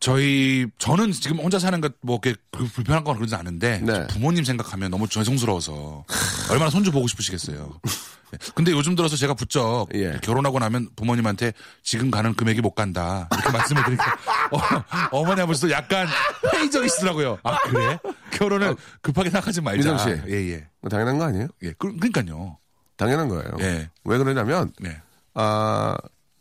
저희 저는 지금 혼자 사는 것뭐 이렇게 불- 불편한 건 그러지 않은데 네. 부모님 생각하면 너무 죄송스러워서 얼마나 손주 보고 싶으시겠어요. 예. 근데 요즘 들어서 제가 부쩍 예. 결혼하고 나면 부모님한테 지금 가는 금액이 못 간다 이렇게 말씀을 드리니까 어, 머니 아버지도 약간 회의적이시더라고요. 아 그래? 결혼을 급하게 생각하지 말자. 민정 씨. 예예. 뭐 당연한 거 아니에요? 예. 그, 그러니까요. 당연한 거예요. 예. 왜 그러냐면 네. 아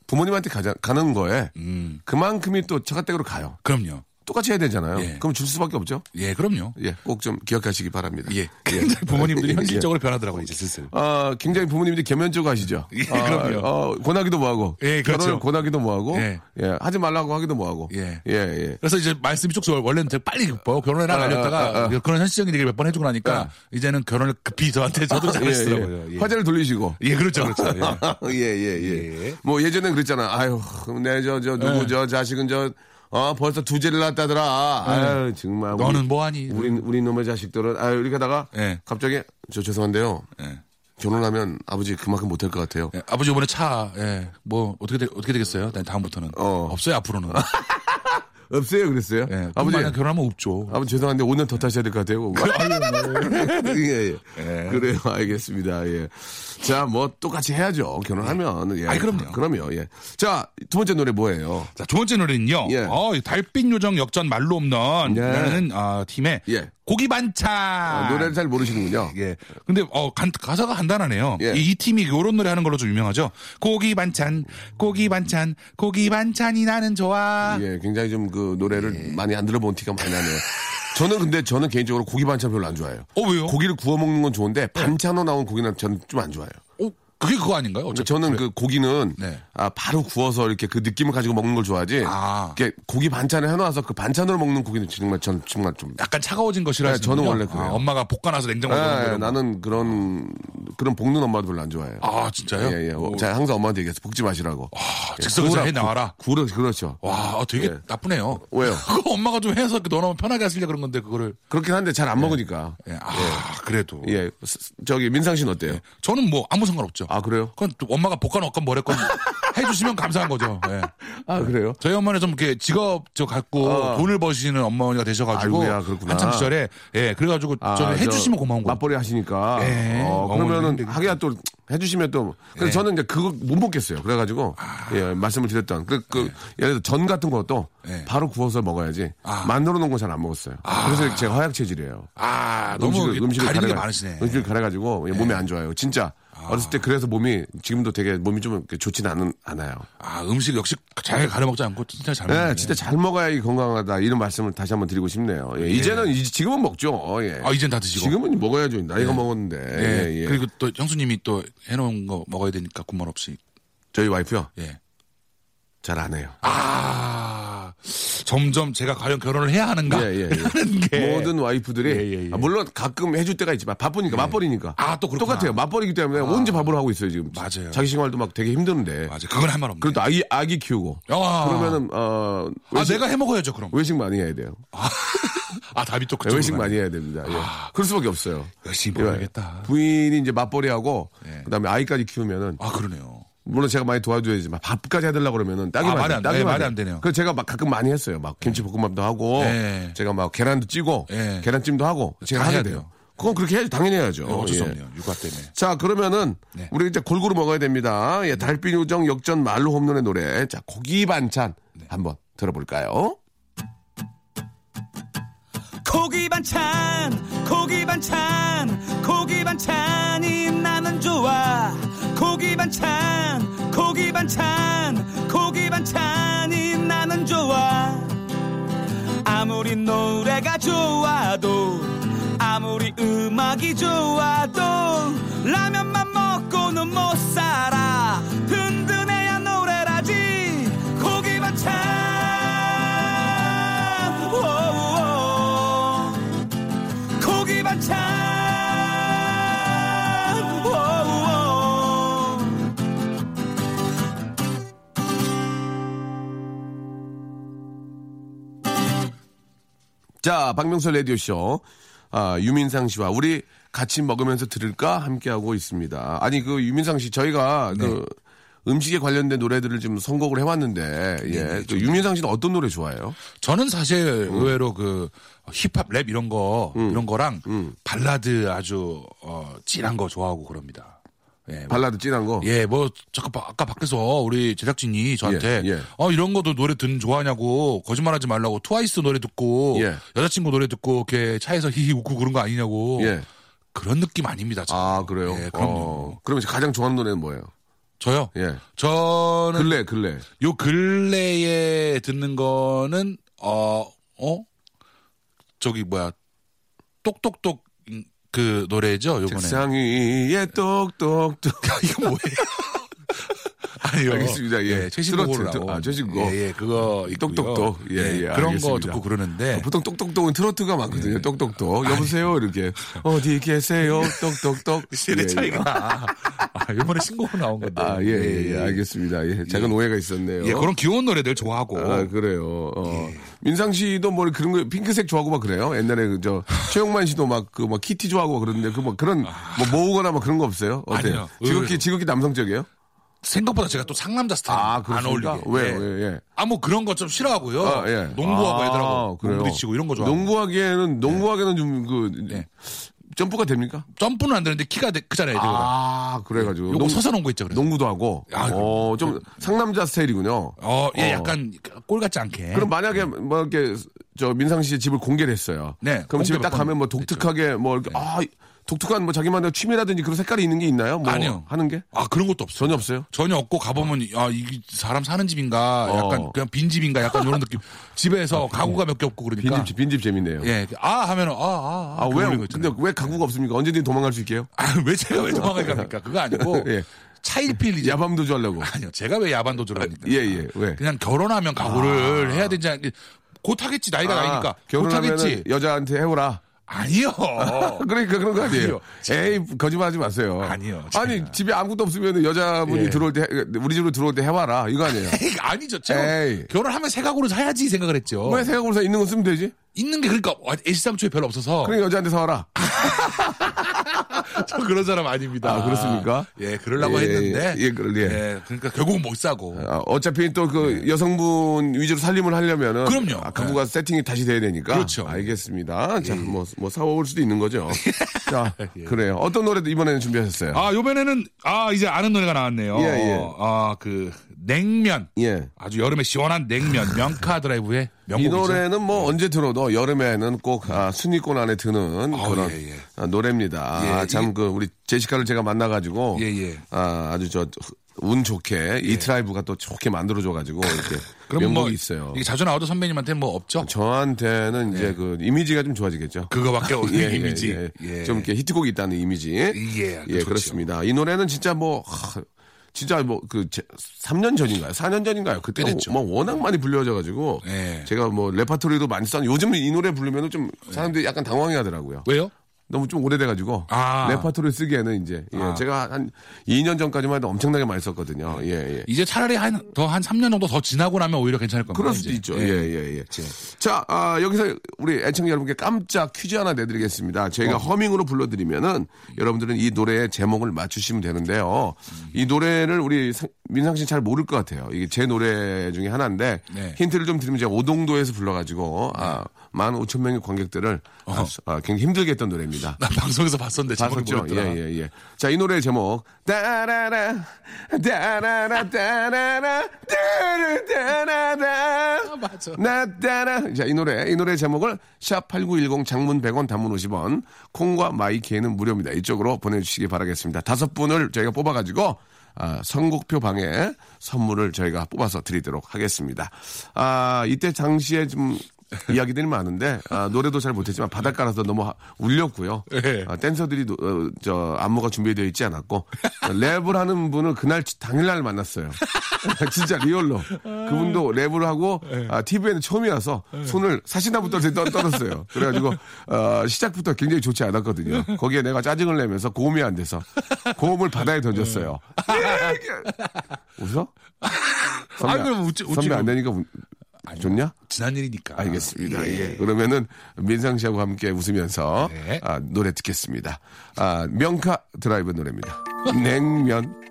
부모님한테 가자, 가는 거에 음. 그만큼이 또 처갓댁으로 가요. 그럼요. 똑같이 해야 되잖아요. 예. 그럼 줄 수밖에 없죠. 예, 그럼요. 예, 꼭 좀 기억하시기 바랍니다. 예. 굉장히 부모님들이 예. 현실적으로 변하더라고요, 이제 슬슬. 아, 굉장히 부모님들이 개면적으로 하시죠. 예, 아, 그럼요. 어, 권하기도 뭐하고. 예, 그렇죠. 결혼을 권하기도 뭐하고. 예. 예. 하지 말라고 하기도 뭐하고. 예. 예, 예. 그래서 이제 말씀이 쭉. 원래는 되게 빨리 급해요. 결혼해라 아, 알렸다가 아, 아. 그런 현실적인 얘기를 몇 번 해주고 나니까 아. 이제는 결혼을 급히 저한테 저도 예, 잘하시더라고요. 예. 예. 화제를 돌리시고. 예, 그렇죠, 그렇죠. 예. 예, 예, 예. 예. 뭐 예전엔 그랬잖아. 아유, 내 저, 저, 누구, 예. 저 자식은 저, 어, 벌써 두째를 낳았다더라. 아유, 정말. 우리- 너는 뭐하니? 우리, 우리 놈의 자식들은, 아유, 이렇게 하다가, 예. 갑자기, 저 죄송한데요. 예. 결혼하면 아버지 그만큼 못할 것 같아요. 예, 아버지 이번에 차, 예, 뭐 어떻게 되, 어떻게 되겠어요? 난 다음부터는 어. 없어요 앞으로는. 없어요, 그랬어요? 예, 아버지, 결혼하면 없죠. 아버지 죄송한데 5년 더 타셔야 될 것 같아요. 예, 예. 예. 그래요, 알겠습니다. 예. 자, 뭐 똑같이 해야죠. 결혼하면. 예. 아이, 그럼요. 그럼요. 예. 자, 두 번째 노래 뭐예요? 자, 두 번째 노래는요. 예. 어, 이 달빛 요정 역전 말로 없는 예. 라는 아, 팀의 예. 고기 반찬. 아, 노래를 잘 모르시는군요. 예. 근데 어 간- 가사가 간단하네요. 예. 이, 이 팀이 요런 노래 하는 걸로 좀 유명하죠. 고기 반찬, 고기 반찬, 고기 반찬이 나는 좋아. 예, 굉장히 좀 그 노래를 많이 안 들어본 티가 많이 나네요. 저는 근데 저는 개인적으로 고기 반찬 별로 안 좋아해요. 어 왜요? 고기를 구워 먹는 건 좋은데 반찬으로 나온 고기는 저는 좀 안 좋아해요. 어, 그게 그거 아닌가요? 저는 그 고기는 네. 아, 바로 구워서 이렇게 그 느낌을 가지고 먹는 걸 좋아하지. 아. 이렇게 고기 반찬을 해놔서 그 반찬으로 먹는 고기는 정말 전 정말 좀. 약간 차가워진 거 싫어하시는 네, 저는 원래 그래요. 엄마가 볶아놔서 냉장고에 예, 넣는 거. 나는 그런 그런 볶는 엄마도 별로 안 좋아해요. 아 진짜요? 예, 예. 어, 오. 제가 항상 엄마한테 얘기해서 볶지 마시라고. 아, 예, 즉석에서 해 나와라. 구- 구우라 그렇죠. 와, 어, 되게 예. 나쁘네요. 왜요? 그거 엄마가 좀 해서 넣어놓으면 편하게 하시려 그런 건데 그거를. 그렇긴 한데 잘 안 먹으니까. 예. 아 그래도. 예. 스- 저기 민상 씨는 어때요? 저는 뭐 아무 상관 없죠. 아 그래요? 그건 또 엄마가 볶아놓건 뭐랬건 해주시면 감사한 거죠. 예. 아 그래요? 저희 어머니는 좀 이렇게 직업 저 갖고 어. 돈을 버시는 어머니가 되셔가지고 아이고야, 그렇구나. 한참 시절에 예 그래가지고 아, 저는 저 해주시면 고마운 거. 맞벌이 하시니까. 예. 어, 그러면은. 하기야 또 해주시면 또. 그래서 예. 저는 이제 그거 못 먹겠어요. 그래가지고 예 말씀을 드렸던 그, 그 예를 들어 전 같은 것도 예. 바로 구워서 먹어야지 아. 만들어 놓은 건잘안 먹었어요. 그래서 제가 허약 체질이에요. 아 너무 음식을, 음식을 가리는 게 가래가- 많으시네. 음식을 가래가지고 몸에 안 좋아요. 진짜 어렸을 때 그래서 몸이 지금도 되게 몸이 좀 좋지는 않은, 않아요. 아 음식 역시 잘 가려 먹지 않고 진짜 잘 먹네. 네, 진짜 잘 먹어야 이 건강하다 이런 말씀을 다시 한번 드리고 싶네요. 예, 이제는 이- 지금은 먹죠. 예. 아 이젠 다 드시고. 지금은 먹어야죠. 나이가 먹었는데. 예. 예, 예. 그리고 또 형수님이 또 해놓은 거 먹어야 되니까 군말 없이. 저희 와이프요 예. 잘 안 해요. 아 점점 제가 과연 결혼을 해야 하는가 예, 예, 예. 하는 게 모든 와이프들이 예, 예, 예. 아, 물론 가끔 해줄 때가 있지만 바쁘니까 맞벌이니까 아, 또 그렇구나. 똑같아요 맞벌이기 때문에 언제 밥을 하고 있어요 지금 맞아요. 자기 생활도 막 되게 힘드는데 맞아 그건 할 말 없네. 그래도 아기 아기 키우고 아. 그러면은 어아 외식, 내가 해 먹어야죠 그럼. 외식 많이 해야 돼요 아 답이 또 그쪽으로 외식. 많이 해야 됩니다 예. 그럴 수밖에 없어요 열심히 예. 먹어야겠다. 부인이 이제 맞벌이하고 예. 그다음에 아이까지 키우면은 아 그러네요. 물론 제가 많이 도와줘야지만 밥까지 해달라 그러면은 딱이 아. 말이 안- 딱이 네. 말이 안 되네요. 그래서 제가 막 가끔 많이 했어요. 막 김치볶음밥도 하고 네. 제가 막 계란도 찌고 네. 계란찜도 하고 제가 다 하게 해야 돼요. 돼요. 그건 그렇게 해야죠. 당연히 해야죠. 네, 어쩔 수 예. 없네요. 육아 때문에. 자 그러면은 네. 우리 이제 골고루 먹어야 됩니다. 예, 달빛 우정 역전 말로 홈런의 노래. 자 고기 반찬 네. 한번 들어볼까요? 고기 반찬 고기 반찬 고기 반찬이 나는 좋아 고기 반찬 고기 반찬 고기 반찬이 나는 좋아. 아무리 노래가 좋아도 아무리 음악이 좋아도 라면만 먹고는 못 살아 자 박명수 라디오 쇼. 아, 유민상 씨와 우리 같이 먹으면서 들을까 함께하고 있습니다. 아니, 그 유민상 씨, 저희가 그 음식에 관련된 노래들을 좀 선곡을 해왔는데, 예. 그 유민상 씨는 어떤 노래 좋아해요? 저는 사실 음. 의외로 그 힙합 랩 이런 거 이런 거랑 발라드 아주 어, 진한 거 좋아하고 그럽니다. 예, 뭐, 발라드 찐한 거? 예, 뭐 잠깐 바- 아까 밖에서 우리 제작진이 저한테 예, 예. 어 이런 것도 노래 듣는 좋아하냐고 거짓말하지 말라고 트와이스 노래 듣고 예. 여자친구 노래 듣고 이렇게 차에서 히히 웃고 그런 거 아니냐고 예. 그런 느낌 아닙니다. 저는. 아, 그래요? 예, 그럼요. 어, 그러면 가장 좋아하는 노래는 뭐예요? 저요. 예. 저는 근래, 근래. 요 근래에 듣는 거는 어, 어? 저기 뭐야. 똑똑똑 음, 그 노래죠, 요번에. 책상 위에 똑똑똑. 이거 뭐예요? 아니요. 알겠습니다. 예. 최신 곡으로 트로트, 나온. 아, 최신곡. 예, 예, 그거 있고요. 똑똑똑. 예, 예, 그런 거 알겠습니다. 듣고 그러는데 보통 똑똑똑은 트로트가 많거든요. 예. 똑똑똑. 여보세요? 이렇게. 어디 계세요? 똑똑똑. 예, 예. 차이가 나. 아, 요번에 신곡으로 나온 건데. 아, 예, 예, 예. 알겠습니다. 예. 작은 오해가 있었네요. 예, 그런 귀여운 노래들 좋아하고. 아, 그래요. 어. 예. 민상 씨도 뭐 그런 거 핑크색 좋아하고 막 그래요? 옛날에 그저 최영만 씨도 막 그막 키티 좋아하고 막 그러는데 그 뭐 그런 뭐 모으거나 막 그런 거 없어요? 어때요? 아니요. 지극히. 지극히 남성적이에요? 생각보다 제가 또 상남자 스타일 아, 안? 어울리게. 왜, 예. 왜, 예. 아, 뭐 그런 거좀 싫어하고요. 아, 예. 농구하고 아, 애들하고? 농구리치고 이런 거 좋아하고. 농구하기에는 농구하기에는 좀그 예. 점프가 됩니까? 점프는 안 되는데 키가 되- 크잖아요, 애들보다. 아, 그래가지고 요거 농- 서서 농구 있죠, 그래서. 농구도 하고. 아, 어, 좀 상남자 스타일이군요. 어, 예, 어. 약간 꼴 같지 않게. 그럼 만약에 뭐 이렇게 저 민상 씨의 집을 공개를 했어요. 네, 그럼 집에 딱몇 가면 뭐번 독특하게 뭐 이렇게 아 독특한 뭐 자기만의 취미라든지 그런 색깔이 있는 게 있나요? 뭐 아니요. 하는 게 아, 그런 것도 없어요. 전혀 없어요. 전혀 없고 가보면 아 이게 사람 사는 집인가 약간 어. 그냥 빈 집인가 약간 이런 느낌 집에서 가구가 몇 개 없고 그러니까 빈집 빈집 재밌네요. 예, 아 하면은 아아 아, 왜, 근데 왜 가구가 없습니까? 언제든 지 도망갈 수 있게요? 왜 제가 왜 도망을 갑니까? 그거 아니고 예. 차일피일 이제 야밤 도주하려고. 아니요 제가 왜 야반 도주를 합니까? 예, 예. 왜? 그냥 결혼하면 가구를 해야 되지 않? 곧 하겠지 나이가 나이니까 곧 결혼하면 하겠지 여자한테 해오라. 아니요 그러니까 그런 거 아니에요. 아니요. 에이, 거짓말하지 마세요. 아니요, 아니, 제가. 집에 아무것도 없으면 여자분이 예. 들어올 때, 우리 집으로 들어올 때 해와라. 이거 아니에요. 에이, 아니죠 에이. 결혼하면 새 가구를 사야지 생각을 했죠 왜 생각으로 사 있는 거 쓰면 되지? 있는 게 그러니까 애시당초에 별로 없어서 그러니까 여자한테 사와라. 저 그런 사람 아닙니다. 아, 그렇습니까? 예, 그러려고 예, 했는데. 예, 그럴, 예. 그러니까 결국은 못 사고. 아, 어차피 또 그 여성분 위주로 살림을 하려면은 네. 그럼요. 아, 가구가 세팅이 다시 돼야 되니까. 그렇죠. 알겠습니다. 자, 뭐, 뭐 사올 수도 있는 거죠. 자, 그래요. 어떤 노래도 이번에는 준비하셨어요? 아, 요번에는, 아, 이제 아는 노래가 나왔네요. 예, 예. 아, 그, 냉면. 예. 아주 여름에 시원한 냉면. 명카 드라이브의 이 명곡이죠. 노래는 뭐 언제 들어도 여름에는 꼭 아, 순위권 안에 드는 아, 그런 예, 예. 아, 노래입니다. 예, 아, 이게- 참그 우리 제시카를 제가 만나가지고 예, 예. 아, 아주 저 운 좋게 이트라이브가 또 좋게 만들어줘가지고 이렇게 명곡이 뭐, 있어요. 자주 나오던 선배님한테 뭐 없죠? 저한테는 이제 그 이미지가 좀 좋아지겠죠. 그거밖에 없는 예, 예, 이미지. 예. 예. 좀 이렇게 히트곡이 있다는 이미지. 예, 예, 좋죠. 그렇습니다. 이 노래는 진짜 뭐 하, 진짜 뭐 그 3년 전인가요? 4년 전인가요? 그때 됐죠. 뭐 워낙 많이 불려져 가지고 네. 제가 뭐 레파토리도 많이 썼는데 요즘은 이 노래 부르면은 좀 사람들이 약간 당황해 하더라고요. 왜요? 너무 좀 오래돼가지고 아. 레파토리 쓰기에는 이제 예, 아. 제가 한 2년 전까지만 해도 엄청나게 많이 썼거든요. 예, 예. 이제 차라리 한 더 한 3년 정도 더 지나고 나면 오히려 괜찮을 겁니다. 그럴 수도 이제. 있죠. 예, 예, 예. 자, 아, 여기서 우리 애청자 여러분께 깜짝 퀴즈 하나 내드리겠습니다. 저희가 어. 허밍으로 불러드리면은 여러분들은 이 노래의 제목을 맞추시면 되는데요. 이 노래를 우리 상- 민상 씨잘 모를 것 같아요. 이게 제 노래 중에 하나인데 네. 힌트를 좀 드리면 제가 오동도에서 불러가지고 아, 만 오천 명의 관객들을 아, 아, 굉장히 힘들게 했던 노래입니다. 나 방송에서 봤었는데 봤었죠? 모르겠더라. 예, 예, 예. 자, 이 노래의 제목. 따라라, 따라라, 따라라, 따라라, 맞아. 나 따라. 자, 이 노래, 이 노래 제목을 샵 8910 장문 100원 단문 50원, 콩과 마이 K는 무료입니다. 이쪽으로 보내주시기 바라겠습니다. 다섯 분을 저희가 뽑아가지고, 아, 선곡표 방에 선물을 저희가 뽑아서 드리도록 하겠습니다. 아, 이때 당시에 좀 이야기들이 많은데, 아, 노래도 잘 못했지만 바닷가라서 너무 하- 울렸고요. 예. 아, 댄서들이 노- 어, 저 안무가 준비되어 있지 않았고 랩을 하는 분을 그날 당일날 만났어요. 진짜 리얼로 그분도 랩을 하고 아, TV에는 처음이라서 손을 사시나무 떠, 떨었어요. 그래가지고 어, 시작부터 굉장히 좋지 않았거든요. 거기에 내가 짜증을 내면서 고음이 안 돼서 고음을 바다에 던졌어요. 웃어? 선배, 아니, 그럼 웃지- 웃지 선배 안 뭐. 되니까 우- 좋냐? 지난 일이니까. 알겠습니다. 예. 그러면은 민상 씨하고 함께 웃으면서 네. 아, 노래 듣겠습니다. 아, 명카 드라이브 노래입니다. 냉면.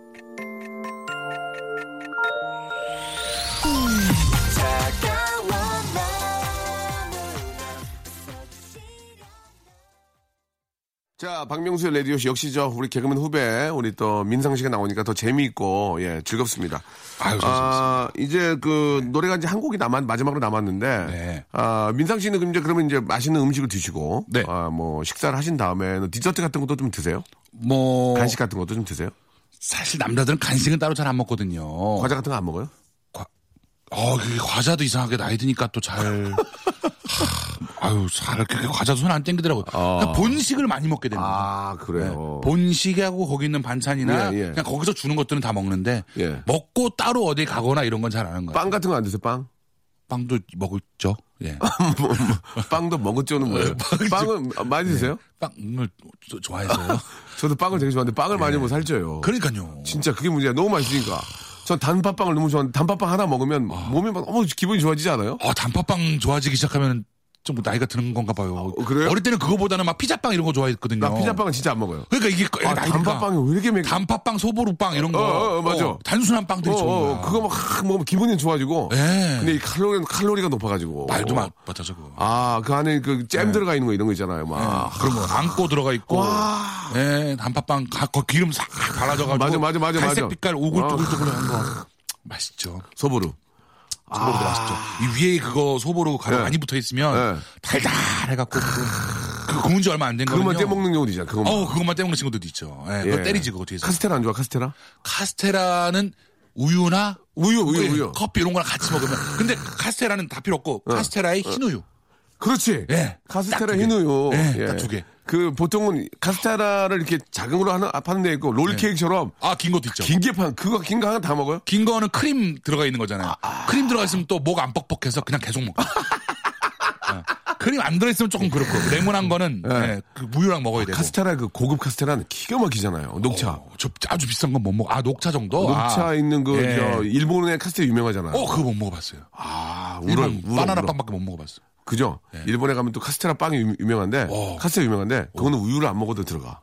자, 박명수의 라디오씨 역시 저 우리 개그맨 후배 우리 또 민상 씨가 나오니까 더 재미있고 예 즐겁습니다. 아유, 아, 이제 그 노래가 이제 한 곡이 남았 마지막으로 남았는데 네. 아 민상 씨는 그럼 이제 그러면 이제 맛있는 음식을 드시고 네. 아뭐 식사를 하신 다음에는 디저트 같은 것도 좀 드세요? 뭐 간식 같은 것도 좀 드세요? 사실 남자들은 간식은 따로 잘 안 먹거든요. 과자 같은 거 안 먹어요? 어, 그 과자도 이상하게 나이 드니까 또 잘. 하, 아유, 잘, 그렇게 과자도 손 안 땡기더라고요. 그러니까 본식을 많이 먹게 됩니다. 아 그래요. 네. 본식하고 거기 있는 반찬이나 예, 예. 그냥 거기서 주는 것들은 다 먹는데 예. 먹고 따로 어디 가거나 이런 건 잘 안 하는 거예요. 빵 같은 거 안 드세요? 빵? 빵도 먹었죠. 예. 뭐, 뭐, 빵도 먹었죠는 뭐예요? 빵은 많이 드세요? 빵을 조- 좋아해서요. 저도 빵을 되게 좋아하는데 빵을 많이 먹으면 살쪄요. 그러니까요. 진짜 그게 문제야. 너무 맛있으니까. 전 단팥빵을 너무 좋아하는데 단팥빵 하나 먹으면 몸이 막 너무 기분이 좋아지지 않아요? 어, 단팥빵 좋아지기 시작하면 좀 나이가 드는 건가 봐요. 어, 그래요? 어릴 때는 그거보다는 막 피자빵 이런 거 좋아했거든요. 나 피자빵은 진짜 안 먹어요. 그러니까 이게 아, 단팥빵이 왜 이렇게 매 단팥빵, 소보루빵 이런 거. 어, 어, 어, 맞아. 단순한 빵들이 어, 좋은 어, 거야. 그거 막확 먹으면 기분이 좋아지고. 예. 근데 이 칼로리는 칼로리가 높아가지고. 말도 마, 맞아, 저거. 아, 그 안에 그잼 들어가 있는 거 이런 거 있잖아요. 막. 그런 거 안고 들어가 있고. 예, 단팥빵, 가, 거 기름 싹 발라져가지고. 맞아, 맞아, 맞아, 갈색 맞아. 빛깔 오글오글오글한 거. 맛있죠. 소보루. 소보루도 맛있죠. 이 위에 그거 소보루 가루 네. 많이 붙어 있으면 네. 달달해갖고 그, 그 구운 지 얼마 안 된 거든요. 그것만 떼먹는 경우도 있잖아. 그것만. 어, 그것만 떼먹는 친구들도 있죠. 예, 그거 때리지 그거 뒤에서. 카스테라 안 좋아, 카스테라? 카스테라는 우유나 우유, 우유, 예, 우유. 커피 이런 거랑 같이 먹으면 근데 카스테라는 다 필요 없고 카스테라에 흰 우유 그렇지. 예. 카스테라 딱두 개. 흰우유. 예, 딱 두 개. 그 보통은 카스테라를 이렇게 작은 걸로 하는 파는 데 있고 롤케이크처럼 아 긴 것도 있죠 긴 게 판 그거 긴 거 하나 다 먹어요? 긴 거는 크림 들어가 있는 거잖아요 크림 들어가 있으면 또 목 안 뻑뻑해서 그냥 계속 먹고 어. 크림 안 들어있으면 조금 그렇고 레몬한 거는 예, 그 무유랑 먹어야 되고 카스테라 그 고급 카스테라는 기가 막히잖아요. 녹차. 어, 저 아주 비싼 건 못 먹어 아 녹차 정도 녹차 아, 있는 그 예. 저 일본의 카스테라 유명하잖아요. 어 그거 못 먹어봤어요 아, 울어, 바나나 울어. 빵밖에 못 먹어봤어 그죠? 일본에 가면 또 카스테라 빵이 유- 유명한데 어. 카스테라 유명한데 그거는 우유를 안 먹어도 들어가.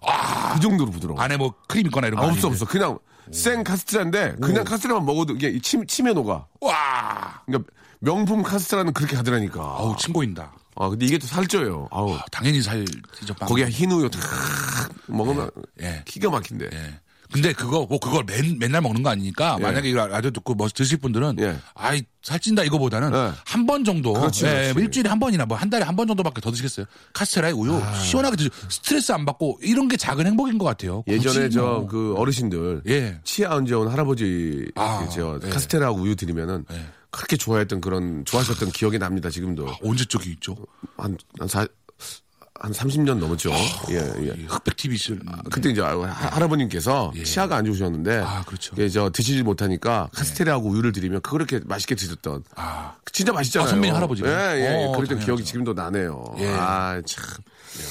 그 정도로 부드러워. 안에 뭐 크림 있거나 이런 아, 거 없어 아닌데. 없어. 그냥 생 카스테라인데 그냥 카스테라만 먹어도 이게 침, 침에 녹아. 와 그러니까 명품 카스테라는 그렇게 하더라니까. 어우 친고인다 아 근데 이게 또 살쪄요. 아우. 당연히 살찌죠 빵. 거기에 흰 우유 탁 먹으면 예. 기가 막힌데. 예. 근데 그거 뭐 그걸 맨, 맨날 먹는 거 아니니까 예. 만약에 이거 라디오 듣고 뭐 드실 분들은 예. 아이 살찐다 이거보다는 예. 한번 정도 그렇지, 예, 그렇지. 뭐 일주일에 한 번이나 뭐 한 달에 한 번 정도밖에 더 드시겠어요. 카스테라에 우유 시원하게 드시 스트레스 안 받고 이런 게 작은 행복인 것 같아요. 예전에 굳이 저 뭐. 그 어르신들 예. 치아 안 좋은 할아버지 아, 저 예. 카스테라하고 우유 드리면은 예. 그렇게 좋아했던 그런 좋아하셨던 기억이 납니다 지금도 언제 쪽이 있죠? 한, 한 사, 한 30년 넘었죠. 예, 예. 이 흑백 TV 실. 그때 이제 하- 할아버님께서 치아가 안 좋으셨는데 아, 그렇죠. 예, 저 드시지 못하니까 카스테라하고 우유를 드리면 그렇게 맛있게 드셨던 아, 진짜 맛있잖아요. 아, 선배님 할아버지가? 예, 예. 어, 그랬던 당연하죠. 기억이 지금도 나네요. 예. 아, 참.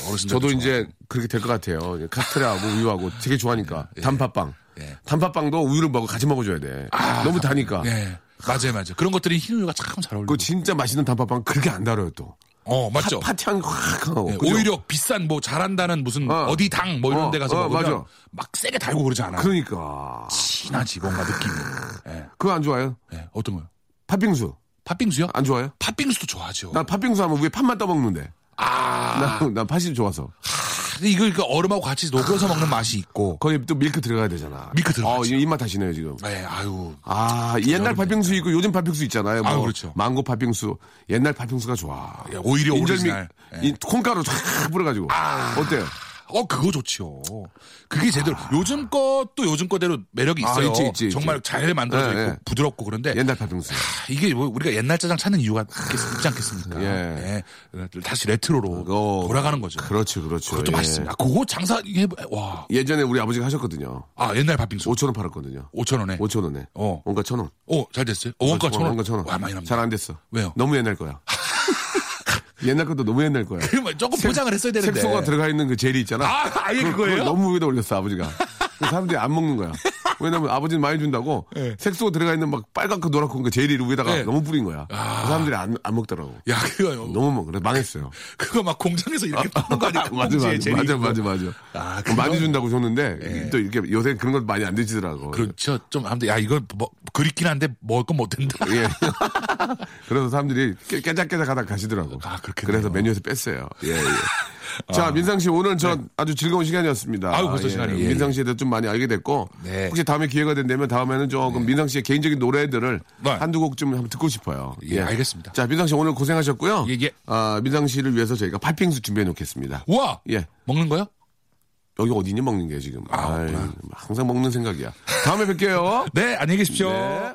어르신들 저도 이제 그렇게 될 것 같아요. 카스테라하고 우유하고 되게 좋아하니까. 단팥빵. 예. 단팥빵도 우유를 먹어 같이 먹어줘야 돼. 너무 다니까. 예. 맞아요, 맞아요. 그런 것들이 흰우유가 참 잘 어울리고. 그거 진짜 맛있는 단팥빵 그렇게 안 달아요 또. 어, 맞죠. 파, 파티향 확 하고. 예, 그죠? 오히려 비싼 뭐 잘한다는 무슨 어. 어. 디 당 뭐 이런 어, 데 가서 어, 먹으면 맞아. 막 세게 달고 그러지 않아요. 그러니까. 진하지 뭔가 느낌이. 예. 그거 안 좋아요? 예. 어떤 거요? 팥빙수. 팥빙수요? 안 좋아요? 팥빙수도 좋아하죠. 난 팥빙수 하면 위에 팥만 떠먹는데. 아, 난, 난 팥이 좋아서. 근데 이걸 그 얼음하고 같이 녹여서 먹는 맛이 있고. 거기 또 밀크 들어가야 되잖아. 밀크 들어가죠. 어, 입맛 다시네요, 지금. 예, 아유. 아, 옛날 팥빙수 있고 요즘 팥빙수 있잖아요. 뭐 아, 그렇죠. 망고 팥빙수. 옛날 팥빙수가 좋아. 예, 오히려 오리지널. 예. 이 콩가루 쫙 뿌려가지고. 어때요? 어, 그거 좋죠. 그게 제대로. 요즘 것도 요즘 거대로 매력이 아, 있어요. 있지, 있지, 있지. 정말 잘 만들어져 예, 있고 예. 부드럽고 그런데 옛날 팥빙수. 이게 뭐 우리가 옛날 짜장 찾는 이유가 있겠, 있지 않겠습니까? 예. 예. 다시 레트로로 어, 돌아가는 거죠. 그렇죠, 그렇죠. 그것도 예. 맛있습니다. 그거 장사 해 와. 예전에 우리 아버지가 하셨거든요. 아 옛날 팥빙수 5천 원 팔았거든요. 5천 원에. 5천 원에. 어. 원가 천 원. 오, 잘 됐어요. 어, 원가 천 원. 원가 천 원. 와, 많이 납니다. 잘 안 됐어. 왜요? 너무 옛날 거야. 옛날 것도 너무 옛날 거야. 그러면 조금 포장을 했어야 되는데. 색소가 들어가 있는 그 젤리 있잖아. 아, 아예 그걸- 그거예요? 너무 위에다 올렸어, 아버지가. 그래서 사람들이 안 먹는 거야. 왜냐면 아버지는 많이 준다고 색소 들어가 있는 막 빨갛고 노랗고 그 젤이 위에다가 네. 너무 뿌린 거야. 그 사람들이 안, 안 먹더라고. 야, 그거 너무 먹, 그래 망했어요. 그거 막 공장에서 이렇게 파는 거 아니야? 맞아, 맞아, 맞아. 맞아, 맞아. 아, 많이 그건- 준다고 줬는데 또 이렇게 요새 그런 것 많이 안 드시더라고. 그렇죠. 좀 아무튼 야 이거 뭐 그립긴 한데 먹을 건 못 된다. 예. 그래서 사람들이 깨- 깨작깨작 하다 가시더라고. 아, 그렇겠네요. 그래서 메뉴에서 뺐어요. 예, 예. 자, 민상 씨 오늘 저 아주 즐거운 시간이었습니다. 네. 아유, 벌써 예. 시간이. 예, 민상 씨에 대해 좀 많이 알게 됐고 네. 혹시 다음에 기회가 된다면 다음에는 조금 민상 씨의 개인적인 노래들을 네. 한두 곡 좀 한번 듣고 싶어요. 예, 알겠습니다. 자, 민상 씨 오늘 고생하셨고요. 예, 예. 아, 민상 씨를 위해서 저희가 팥빙수 준비해 놓겠습니다. 우와. 예. 먹는 거요? 여기 어디니 먹는 게 지금. 아, 아이. 항상 먹는 생각이야. 다음에 뵐게요. 네, 안녕히 계십시오. 네.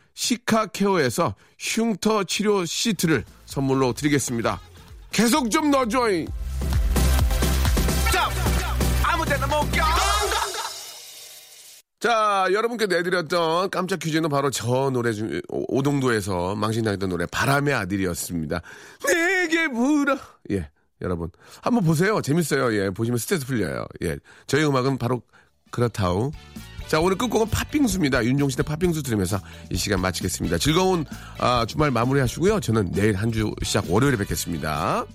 시카케어에서 흉터 치료 시트를 선물로 드리겠습니다. 계속 좀 넣어줘잉! 자, 여러분께 내드렸던 깜짝 퀴즈는 바로 저 노래 중, 오- 오동도에서 망신당했던 노래, 바람의 아들이었습니다. 내게 불어. 예, 여러분. 한번 보세요. 재밌어요. 예, 보시면 스트레스 풀려요. 예, 저희 음악은 바로 그렇다우. 자, 오늘 끝곡은 팥빙수입니다. 윤종신의 팥빙수 들으면서 이 시간 마치겠습니다. 즐거운 아, 주말 마무리 하시고요. 저는 내일 한 주 시작 월요일에 뵙겠습니다.